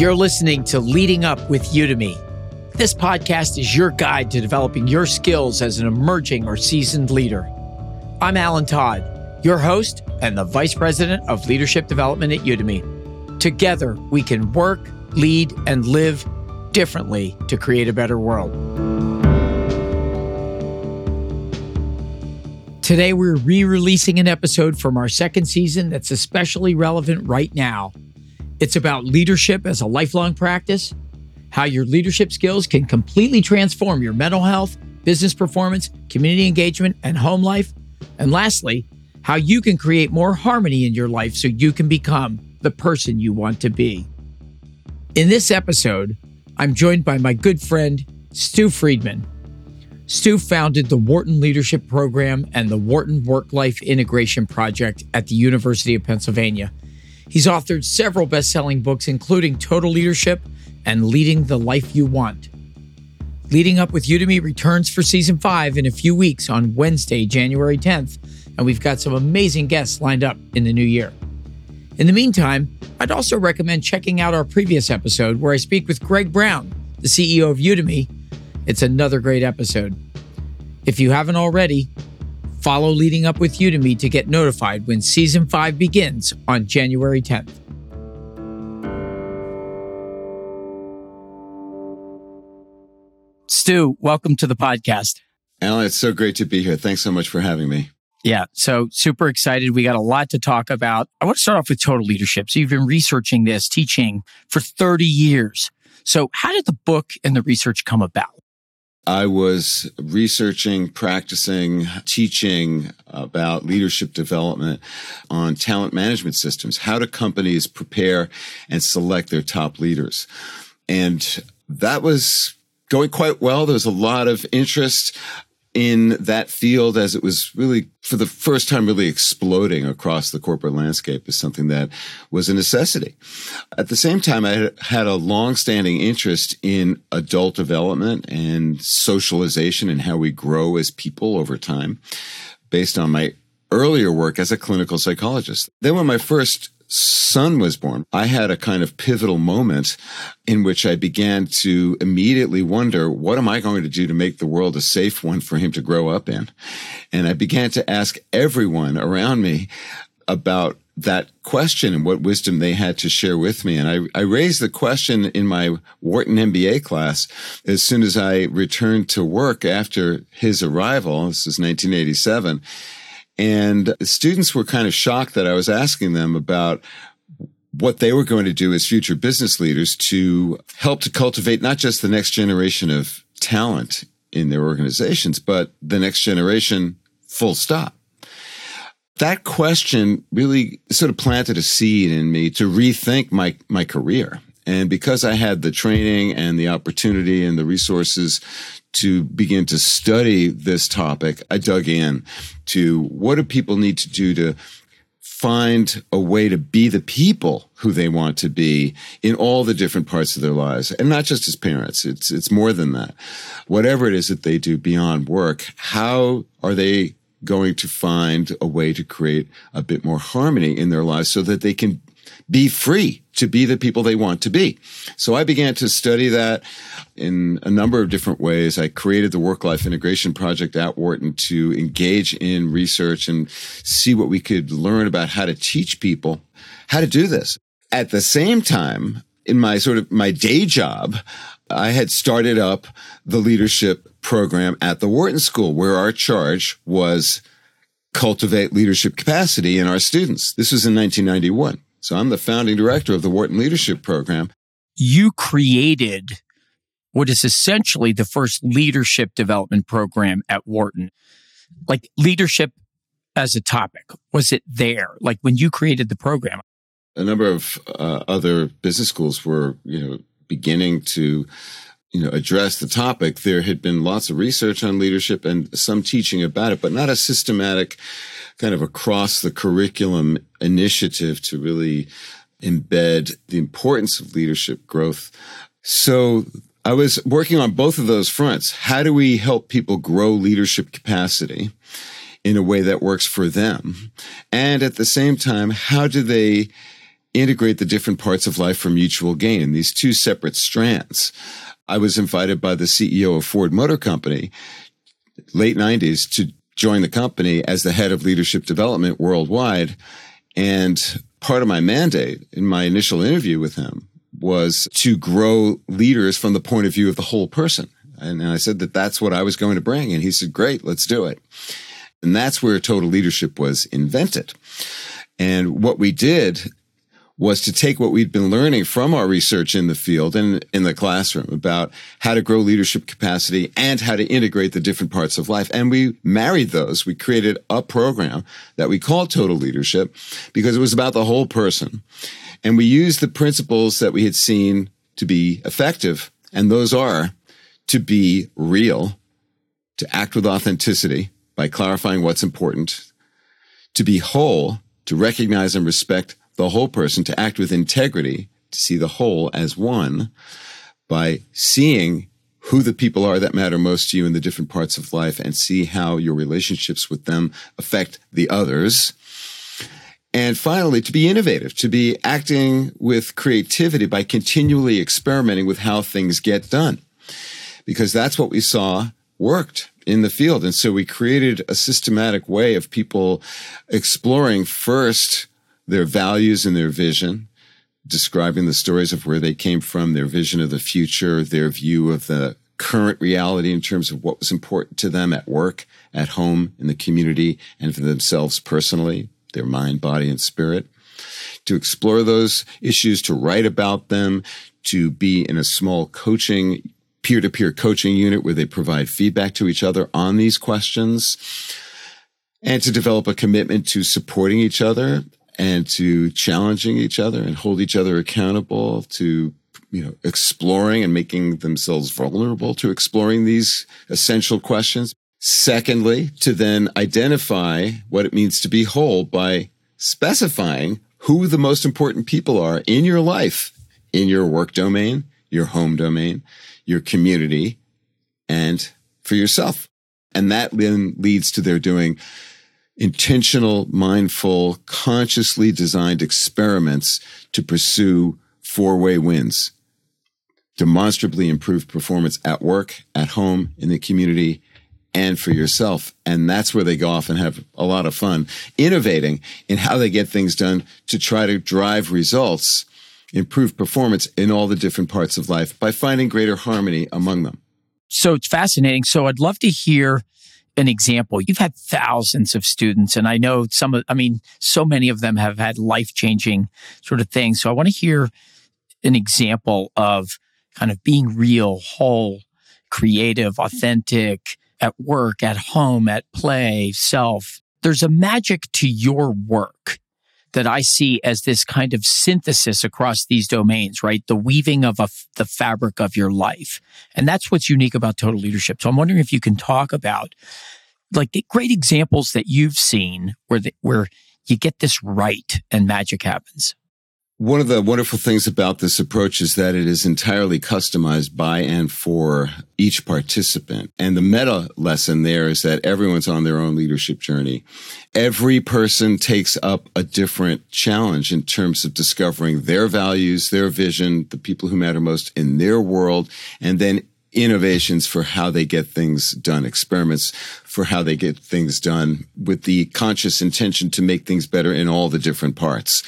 You're listening to Leading Up with Udemy. This podcast is your guide to developing your skills as an emerging or seasoned leader. I'm Alan Todd, your host and the Vice President of Leadership Development at Udemy. Together, we can work, lead, and live differently to create a better world. Today, we're re releasing an episode from our second season that's especially relevant right now. It's about leadership as a lifelong practice, how your leadership skills can completely transform your mental health, business performance, community engagement, and home life. And lastly, how you can create more harmony in your life so you can become the person you want to be. In this episode, I'm joined by my good friend, Stew Friedman. Stew founded the Wharton Leadership Program and the Wharton Work Life Integration Project at the University of Pennsylvania. He's authored several best selling books, including Total Leadership and Leading the Life You Want. Leading Up with Udemy returns for season five in a few weeks on Wednesday, January 10th, and we've got some amazing guests lined up in the new year. In the meantime, I'd also recommend checking out our previous episode where I speak with Greg Brown, the CEO of Udemy it's another great episode. If you haven't already, follow Leading Up with Udemy to get notified when season five begins on January 10th. Stew, welcome to the podcast. Alan, it's so great to be here. Thanks so much for having me. Yeah, so super excited. We got a lot to talk about. I want to start off with total leadership. So you've been researching this, teaching for 30 years. So how did the book and the research come about? I was researching, practicing, teaching about leadership development on talent management systems. How do companies prepare and select their top leaders? And that was going quite well. There was a lot of interest in that field as it was really for the first time really exploding across the corporate landscape is something that was a necessity. At the same time, I had a long-standing interest in adult development and socialization and how we grow as people over time based on my earlier work as a clinical psychologist. Then when my first son was born, I had a kind of pivotal moment in which I began to immediately wonder, what am I going to do to make the world a safe one for him to grow up in? And I began to ask everyone around me about that question and what wisdom they had to share with me. And I, I raised the question in my Wharton MBA class as soon as I returned to work after his arrival. This is 1987. And students were kind of shocked that I was asking them about what they were going to do as future business leaders to help to cultivate not just the next generation of talent in their organizations, but the next generation full stop. That question really sort of planted a seed in me to rethink my, my career. And because I had the training and the opportunity and the resources to begin to study this topic, I dug in to what do people need to do to find a way to be the people who they want to be in all the different parts of their lives. And not just as parents it's it's more than that. Whatever it is that they do beyond work how are they going to find a way to create a bit more harmony in their lives so that they can be free to be the people they want to be. So I began to study that in a number of different ways. I created the work life integration project at Wharton to engage in research and see what we could learn about how to teach people how to do this. At the same time, in my sort of my day job, I had started up the leadership program at the Wharton School where our charge was cultivate leadership capacity in our students. This was in 1991. So I'm the founding director of the Wharton Leadership Program. You created what is essentially the first leadership development program at Wharton. Like leadership as a topic, was it there? Like when you created the program? A number of uh, other business schools were, you know, beginning to you know, address the topic, there had been lots of research on leadership and some teaching about it, but not a systematic kind of across the curriculum initiative to really embed the importance of leadership growth. So I was working on both of those fronts. How do we help people grow leadership capacity in a way that works for them? And at the same time, how do they integrate the different parts of life for mutual gain, these two separate strands. I was invited by the CEO of Ford Motor Company, late 90s, to join the company as the head of leadership development worldwide. And part of my mandate in my initial interview with him was to grow leaders from the point of view of the whole person. And I said that that's what I was going to bring. And he said, great, let's do it. And that's where total leadership was invented. And what we did was to take what we'd been learning from our research in the field and in the classroom about how to grow leadership capacity and how to integrate the different parts of life. And we married those. We created a program that we called Total Leadership because it was about the whole person. And we used the principles that we had seen to be effective. And those are to be real, to act with authenticity by clarifying what's important, to be whole, to recognize and respect the whole person, to act with integrity, to see the whole as one by seeing who the people are that matter most to you in the different parts of life and see how your relationships with them affect the others. And finally, to be innovative, to be acting with creativity by continually experimenting with how things get done. Because that's what we saw worked in the field. And so we created a systematic way of people exploring first their values and their vision, describing the stories of where they came from, their vision of the future, their view of the current reality in terms of what was important to them at work, at home, in the community, and for themselves personally, their mind, body, and spirit. To explore those issues, to write about them, to be in a small coaching, peer to peer coaching unit where they provide feedback to each other on these questions and to develop a commitment to supporting each other and to challenging each other and hold each other accountable to you know exploring and making themselves vulnerable to exploring these essential questions. Secondly to then identify what it means to be whole by specifying who the most important people are in your life in your work domain your home domain your community and for yourself. And that then leads to their doing intentional, mindful, consciously designed experiments to pursue four way wins, demonstrably improved performance at work, at home, in the community, and for yourself. And that's where they go off and have a lot of fun innovating in how they get things done to try to drive results, improve performance in all the different parts of life by finding greater harmony among them. So it's fascinating. So I'd love to hear an example. You've had thousands of students, and I know some of, I mean, so many of them have had life changing sort of things. So I want to hear an example of kind of being real, whole, creative, mm-hmm. authentic at work, at home, at play, self. There's a magic to your work that I see as this kind of synthesis across these domains, right? The weaving of the fabric of your life. And that's what's unique about total leadership. So I'm wondering if you can talk about like the great examples that you've seen where the, where you get this right and magic happens. One of the wonderful things about this approach is that it is entirely customized by and for each participant. And the meta lesson there is that everyone's on their own leadership journey. Every person takes up a different challenge in terms of discovering their values, their vision, the people who matter most in their world, and then innovations for how they get things done, experiments for how they get things done with the conscious intention to make things better in all the different parts.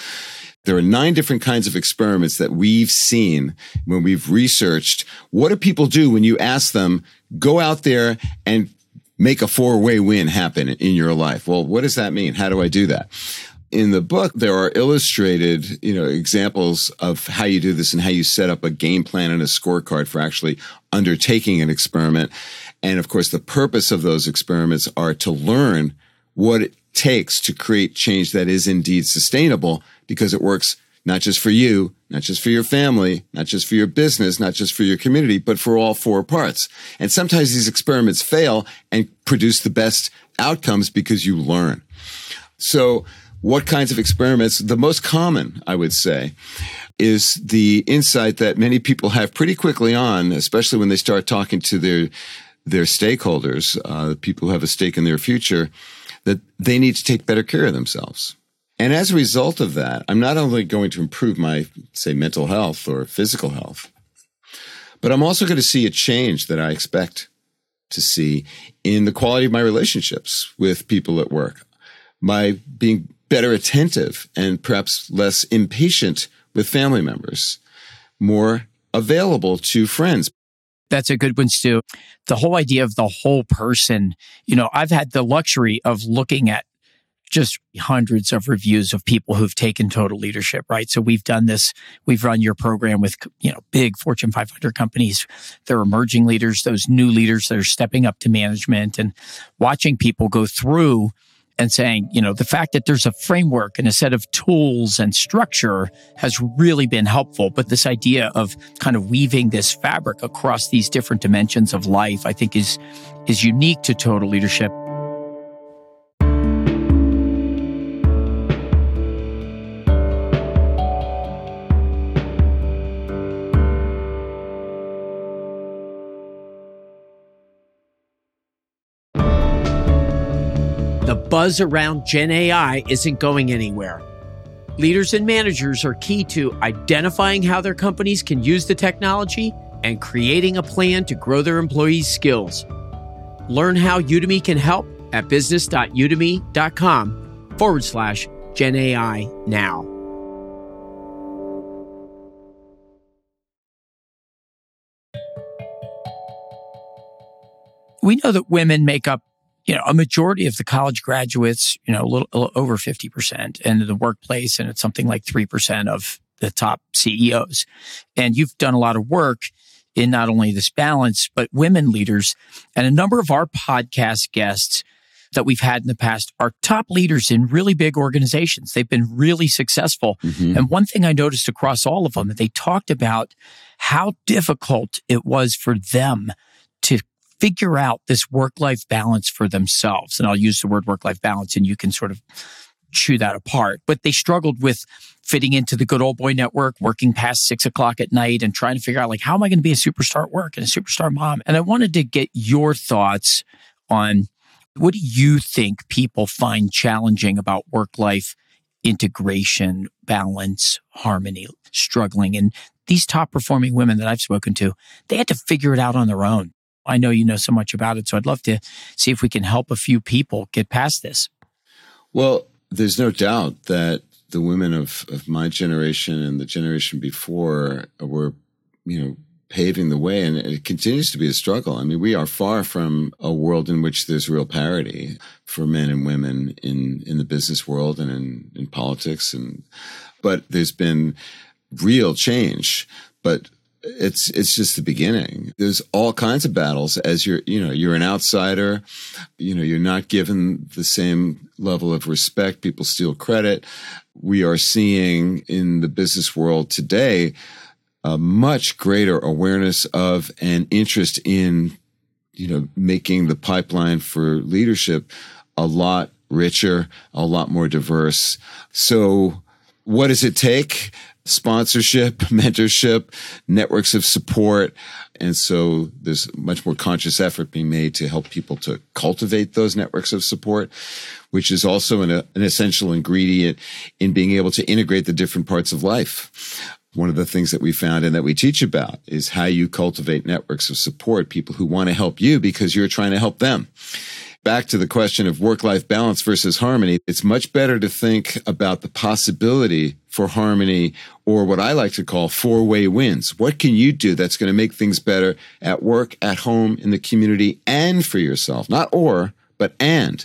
There are nine different kinds of experiments that we've seen when we've researched what do people do when you ask them, go out there and make a four way win happen in your life. Well, what does that mean? How do I do that? In the book, there are illustrated, you know, examples of how you do this and how you set up a game plan and a scorecard for actually undertaking an experiment. And of course, the purpose of those experiments are to learn what takes to create change that is indeed sustainable because it works not just for you, not just for your family, not just for your business, not just for your community, but for all four parts. And sometimes these experiments fail and produce the best outcomes because you learn. So what kinds of experiments? The most common, I would say, is the insight that many people have pretty quickly on, especially when they start talking to their their stakeholders, uh, people who have a stake in their future, that they need to take better care of themselves. And as a result of that, I'm not only going to improve my, say, mental health or physical health, but I'm also going to see a change that I expect to see in the quality of my relationships with people at work. My being better attentive and perhaps less impatient with family members, more available to friends. That's a good one, Stew. The whole idea of the whole person, you know, I've had the luxury of looking at just hundreds of reviews of people who've taken total leadership, right? So we've done this. We've run your program with, you know, big Fortune 500 companies. They're emerging leaders, those new leaders that are stepping up to management and watching people go through and saying, you know, the fact that there's a framework and a set of tools and structure has really been helpful. But this idea of kind of weaving this fabric across these different dimensions of life, I think is, is unique to total leadership. Buzz around Gen AI isn't going anywhere. Leaders and managers are key to identifying how their companies can use the technology and creating a plan to grow their employees' skills. Learn how Udemy can help at business.udemy.com forward slash Gen AI now. We know that women make up you know, a majority of the college graduates, you know, a little, a little over 50% and the workplace, and it's something like 3% of the top CEOs. And you've done a lot of work in not only this balance, but women leaders. And a number of our podcast guests that we've had in the past are top leaders in really big organizations. They've been really successful. Mm-hmm. And one thing I noticed across all of them, they talked about how difficult it was for them figure out this work life balance for themselves. And I'll use the word work life balance and you can sort of chew that apart. But they struggled with fitting into the good old boy network, working past six o'clock at night and trying to figure out like, how am I going to be a superstar at work and a superstar mom? And I wanted to get your thoughts on what do you think people find challenging about work life integration, balance, harmony, struggling? And these top performing women that I've spoken to, they had to figure it out on their own. I know you know so much about it, so I'd love to see if we can help a few people get past this. Well, there's no doubt that the women of, of my generation and the generation before were, you know, paving the way and it continues to be a struggle. I mean, we are far from a world in which there's real parity for men and women in, in the business world and in, in politics. And, but there's been real change. But it's it's just the beginning. There's all kinds of battles as you're you know you're an outsider, you know you're not given the same level of respect. People steal credit. We are seeing in the business world today a much greater awareness of and interest in you know making the pipeline for leadership a lot richer, a lot more diverse. So what does it take? Sponsorship, mentorship, networks of support. And so there's much more conscious effort being made to help people to cultivate those networks of support, which is also an, an essential ingredient in being able to integrate the different parts of life. One of the things that we found and that we teach about is how you cultivate networks of support, people who want to help you because you're trying to help them back to the question of work life balance versus harmony, it's much better to think about the possibility for harmony or what I like to call four way wins. What can you do that's going to make things better at work, at home, in the community, and for yourself? Not or, but and.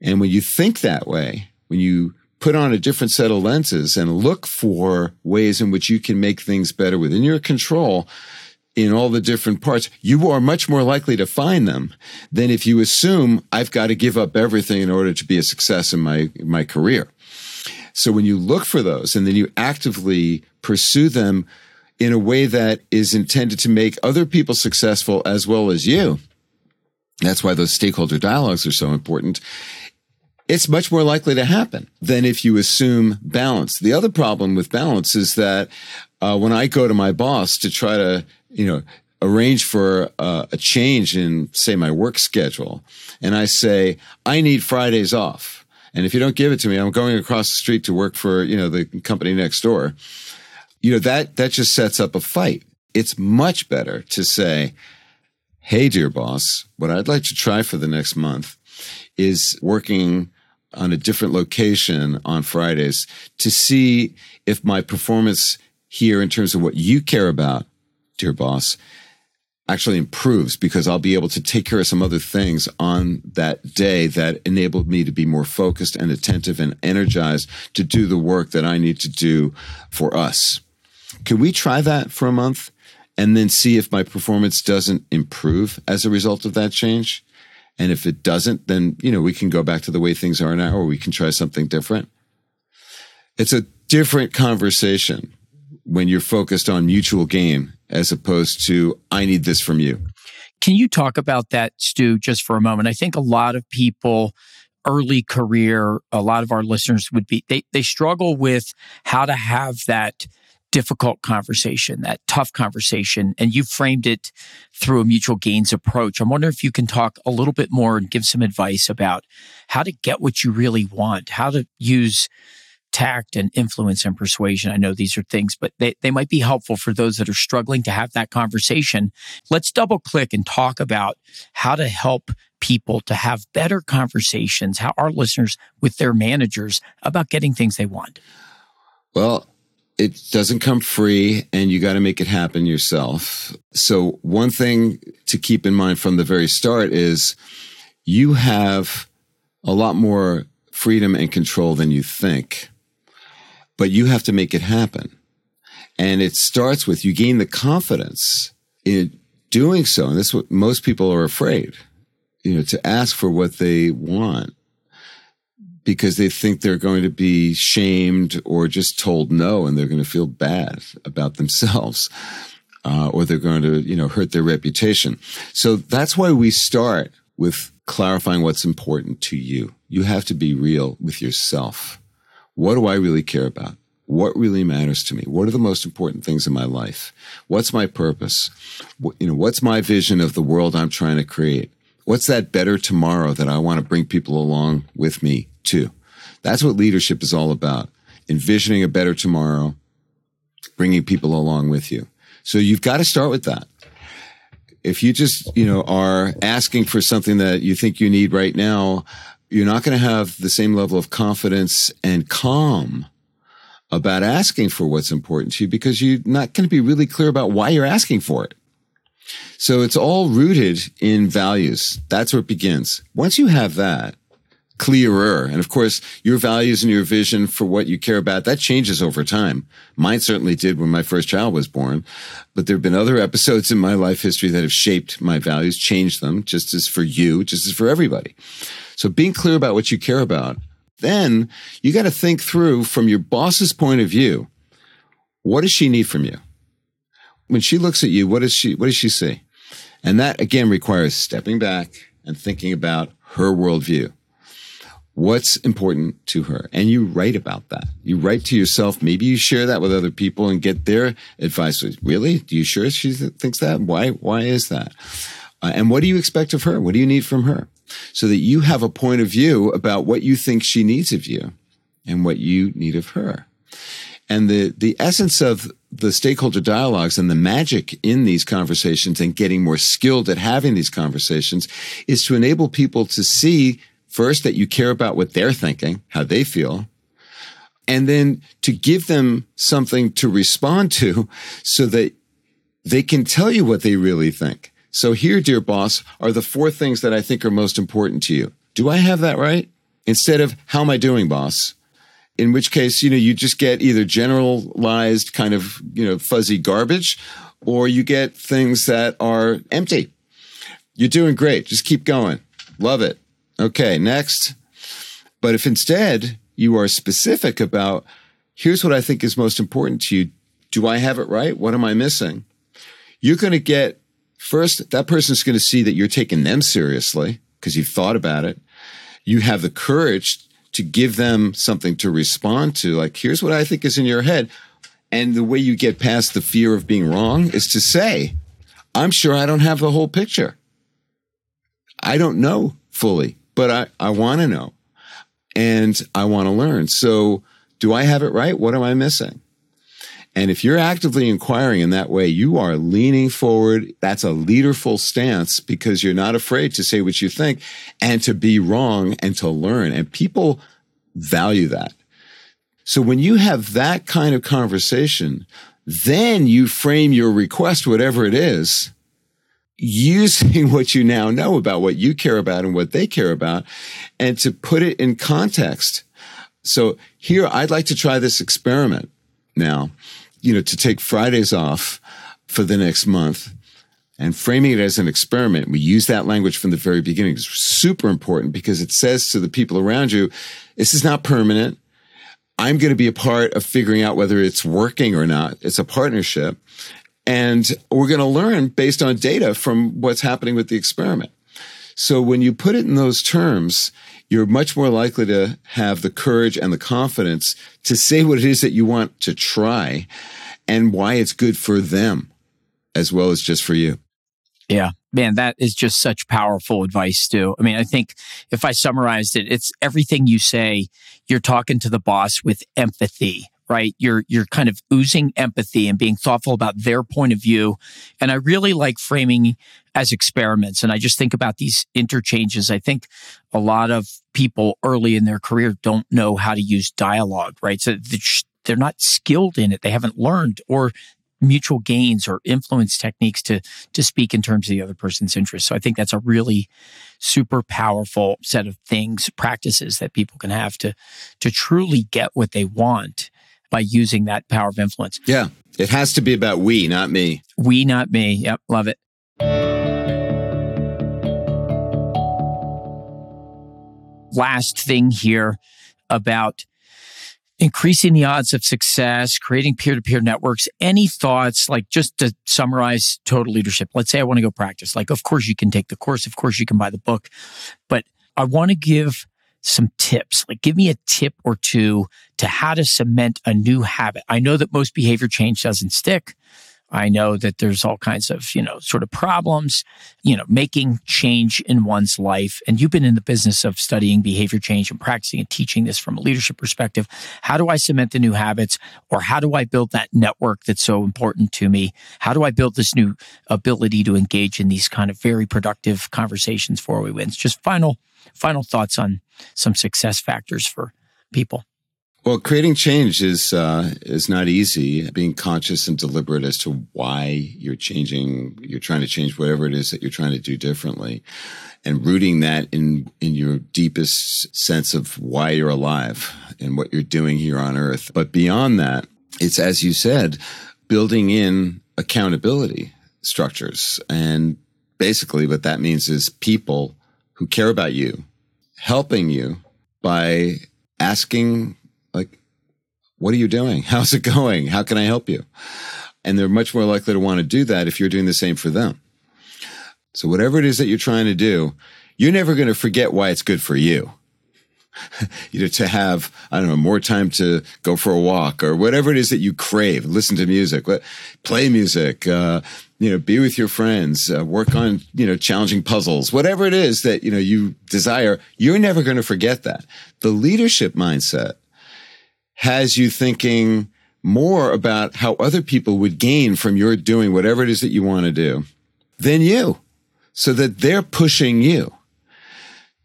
And when you think that way, when you put on a different set of lenses and look for ways in which you can make things better within your control, in all the different parts, you are much more likely to find them than if you assume I've got to give up everything in order to be a success in my, my career. So when you look for those and then you actively pursue them in a way that is intended to make other people successful as well as you, that's why those stakeholder dialogues are so important. It's much more likely to happen than if you assume balance. The other problem with balance is that uh, when I go to my boss to try to you know, arrange for uh, a change in, say, my work schedule, and I say, I need Fridays off. And if you don't give it to me, I'm going across the street to work for, you know, the company next door. You know, that, that just sets up a fight. It's much better to say, Hey, dear boss, what I'd like to try for the next month is working on a different location on Fridays to see if my performance here in terms of what you care about, dear boss, actually improves because I'll be able to take care of some other things on that day that enabled me to be more focused and attentive and energized to do the work that I need to do for us. Can we try that for a month and then see if my performance doesn't improve as a result of that change? And if it doesn't, then, you know, we can go back to the way things are now or we can try something different. It's a different conversation when you're focused on mutual gain as opposed to, I need this from you. Can you talk about that, Stew, just for a moment? I think a lot of people, early career, a lot of our listeners would be, they, they struggle with how to have that difficult conversation, that tough conversation, and you framed it through a mutual gains approach. I'm wondering if you can talk a little bit more and give some advice about how to get what you really want, how to use tact and influence and persuasion. I know these are things, but they, they might be helpful for those that are struggling to have that conversation. Let's double click and talk about how to help people to have better conversations, how our listeners with their managers about getting things they want. Well, it doesn't come free and you got to make it happen yourself. So one thing to keep in mind from the very start is you have a lot more freedom and control than you think but you have to make it happen. And it starts with you gain the confidence in doing so. And that's what most people are afraid, you know, to ask for what they want because they think they're going to be shamed or just told no and they're going to feel bad about themselves. Uh, or they're going to, you know, hurt their reputation. So that's why we start with clarifying what's important to you. You have to be real with yourself. What do I really care about? What really matters to me? What are the most important things in my life? What's my purpose? What, you know, what's my vision of the world I'm trying to create? What's that better tomorrow that I want to bring people along with me to? That's what leadership is all about. Envisioning a better tomorrow, bringing people along with you. So you've got to start with that. If you just, you know, are asking for something that you think you need right now, you're not going to have the same level of confidence and calm about asking for what's important to you because you're not going to be really clear about why you're asking for it. So it's all rooted in values. That's where it begins. Once you have that clearer, and of course, your values and your vision for what you care about, that changes over time. Mine certainly did when my first child was born, but there have been other episodes in my life history that have shaped my values, changed them, just as for you, just as for everybody. So being clear about what you care about, then you got to think through from your boss's point of view, what does she need from you? When she looks at you, what does she, what does she see? And that again requires stepping back and thinking about her worldview. What's important to her? And you write about that. You write to yourself. Maybe you share that with other people and get their advice. Really? Do you sure she thinks that? Why, why is that? Uh, and what do you expect of her? What do you need from her? So that you have a point of view about what you think she needs of you and what you need of her. And the, the essence of the stakeholder dialogues and the magic in these conversations and getting more skilled at having these conversations is to enable people to see first that you care about what they're thinking, how they feel, and then to give them something to respond to so that they can tell you what they really think. So here, dear boss, are the four things that I think are most important to you. Do I have that right? Instead of how am I doing, boss? In which case, you know, you just get either generalized kind of, you know, fuzzy garbage or you get things that are empty. You're doing great. Just keep going. Love it. Okay. Next. But if instead you are specific about here's what I think is most important to you. Do I have it right? What am I missing? You're going to get First, that person's going to see that you're taking them seriously because you've thought about it. You have the courage to give them something to respond to. Like, here's what I think is in your head. And the way you get past the fear of being wrong is to say, I'm sure I don't have the whole picture. I don't know fully, but I, I want to know. and I want to learn. So do I have it right? What am I missing? And if you're actively inquiring in that way, you are leaning forward. That's a leaderful stance because you're not afraid to say what you think and to be wrong and to learn. And people value that. So when you have that kind of conversation, then you frame your request, whatever it is, using what you now know about what you care about and what they care about and to put it in context. So here, I'd like to try this experiment now, you know, to take Fridays off for the next month and framing it as an experiment. We use that language from the very beginning. It's super important because it says to the people around you, this is not permanent. I'm going to be a part of figuring out whether it's working or not. It's a partnership. And we're going to learn based on data from what's happening with the experiment. So when you put it in those terms, you're much more likely to have the courage and the confidence to say what it is that you want to try and why it's good for them as well as just for you. Yeah, man, that is just such powerful advice, Stew. I mean, I think if I summarized it, it's everything you say, you're talking to the boss with empathy, right? You're, you're kind of oozing empathy and being thoughtful about their point of view. And I really like framing as experiments. And I just think about these interchanges. I think a lot of people early in their career don't know how to use dialogue, right? So they're not skilled in it. They haven't learned or mutual gains or influence techniques to to speak in terms of the other person's interests. So I think that's a really super powerful set of things, practices that people can have to to truly get what they want by using that power of influence. Yeah. It has to be about we, not me. We, not me. Yep. Love it. Last thing here about increasing the odds of success, creating peer to peer networks. Any thoughts, like just to summarize total leadership? Let's say I want to go practice. Like, of course, you can take the course. Of course, you can buy the book. But I want to give some tips. Like, give me a tip or two to how to cement a new habit. I know that most behavior change doesn't stick. I know that there's all kinds of, you know, sort of problems, you know, making change in one's life. And you've been in the business of studying behavior change and practicing and teaching this from a leadership perspective. How do I cement the new habits or how do I build that network that's so important to me? How do I build this new ability to engage in these kind of very productive conversations for we wins? Just final, final thoughts on some success factors for people. Well, creating change is uh, is not easy. Being conscious and deliberate as to why you're changing, you're trying to change whatever it is that you're trying to do differently, and rooting that in in your deepest sense of why you're alive and what you're doing here on Earth. But beyond that, it's as you said, building in accountability structures, and basically what that means is people who care about you, helping you by asking like, what are you doing? How's it going? How can I help you? And they're much more likely to want to do that if you're doing the same for them. So whatever it is that you're trying to do, you're never going to forget why it's good for you. you know, to have, I don't know, more time to go for a walk or whatever it is that you crave, listen to music, play music, uh, you know, be with your friends, uh, work on, you know, challenging puzzles, whatever it is that, you know, you desire, you're never going to forget that. The leadership mindset has you thinking more about how other people would gain from your doing whatever it is that you want to do than you so that they're pushing you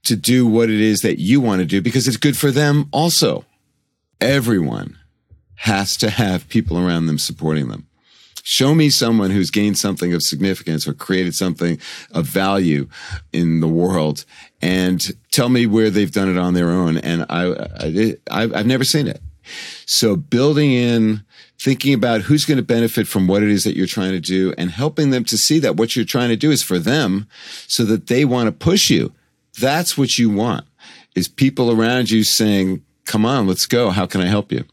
to do what it is that you want to do because it's good for them also. Everyone has to have people around them supporting them. Show me someone who's gained something of significance or created something of value in the world and tell me where they've done it on their own. And I, I, I've never seen it. So building in, thinking about who's going to benefit from what it is that you're trying to do and helping them to see that what you're trying to do is for them so that they want to push you. That's what you want is people around you saying, come on, let's go. How can I help you?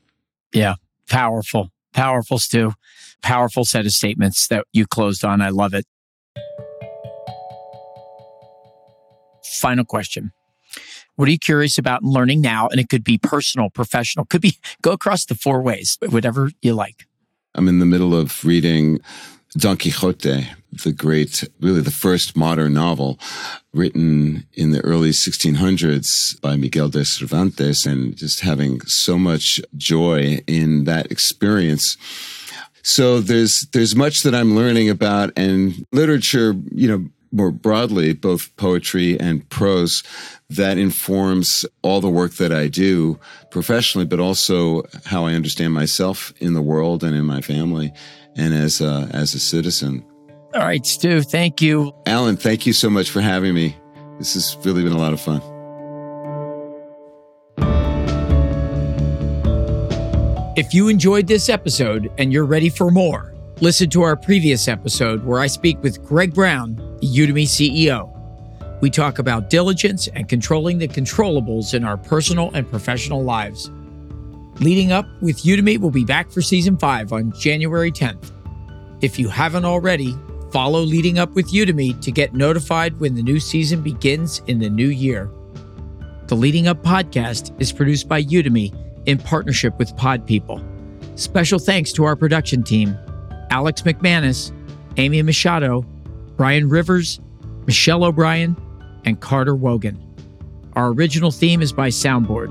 Yeah. Powerful, powerful, Stew. Powerful set of statements that you closed on. I love it. Final question. What are you curious about and learning now? And it could be personal, professional, could be go across the four ways, whatever you like. I'm in the middle of reading Don Quixote the great, really the first modern novel written in the early 1600s by Miguel de Cervantes and just having so much joy in that experience. So there's, there's much that I'm learning about and literature, you know, more broadly, both poetry and prose that informs all the work that I do professionally, but also how I understand myself in the world and in my family and as a, as a citizen. All right, Stew, thank you. Alan, thank you so much for having me. This has really been a lot of fun. If you enjoyed this episode and you're ready for more, listen to our previous episode where I speak with Greg Brown, the Udemy CEO. We talk about diligence and controlling the controllables in our personal and professional lives. Leading Up with Udemy will be back for season five on January 10th. If you haven't already, follow Leading Up with Udemy to get notified when the new season begins in the new year. The Leading Up podcast is produced by Udemy in partnership with Pod People. Special thanks to our production team Alex McManus, Amy Machado, Brian Rivers, Michelle O'Brien, and Carter Wogan. Our original theme is by Soundboard.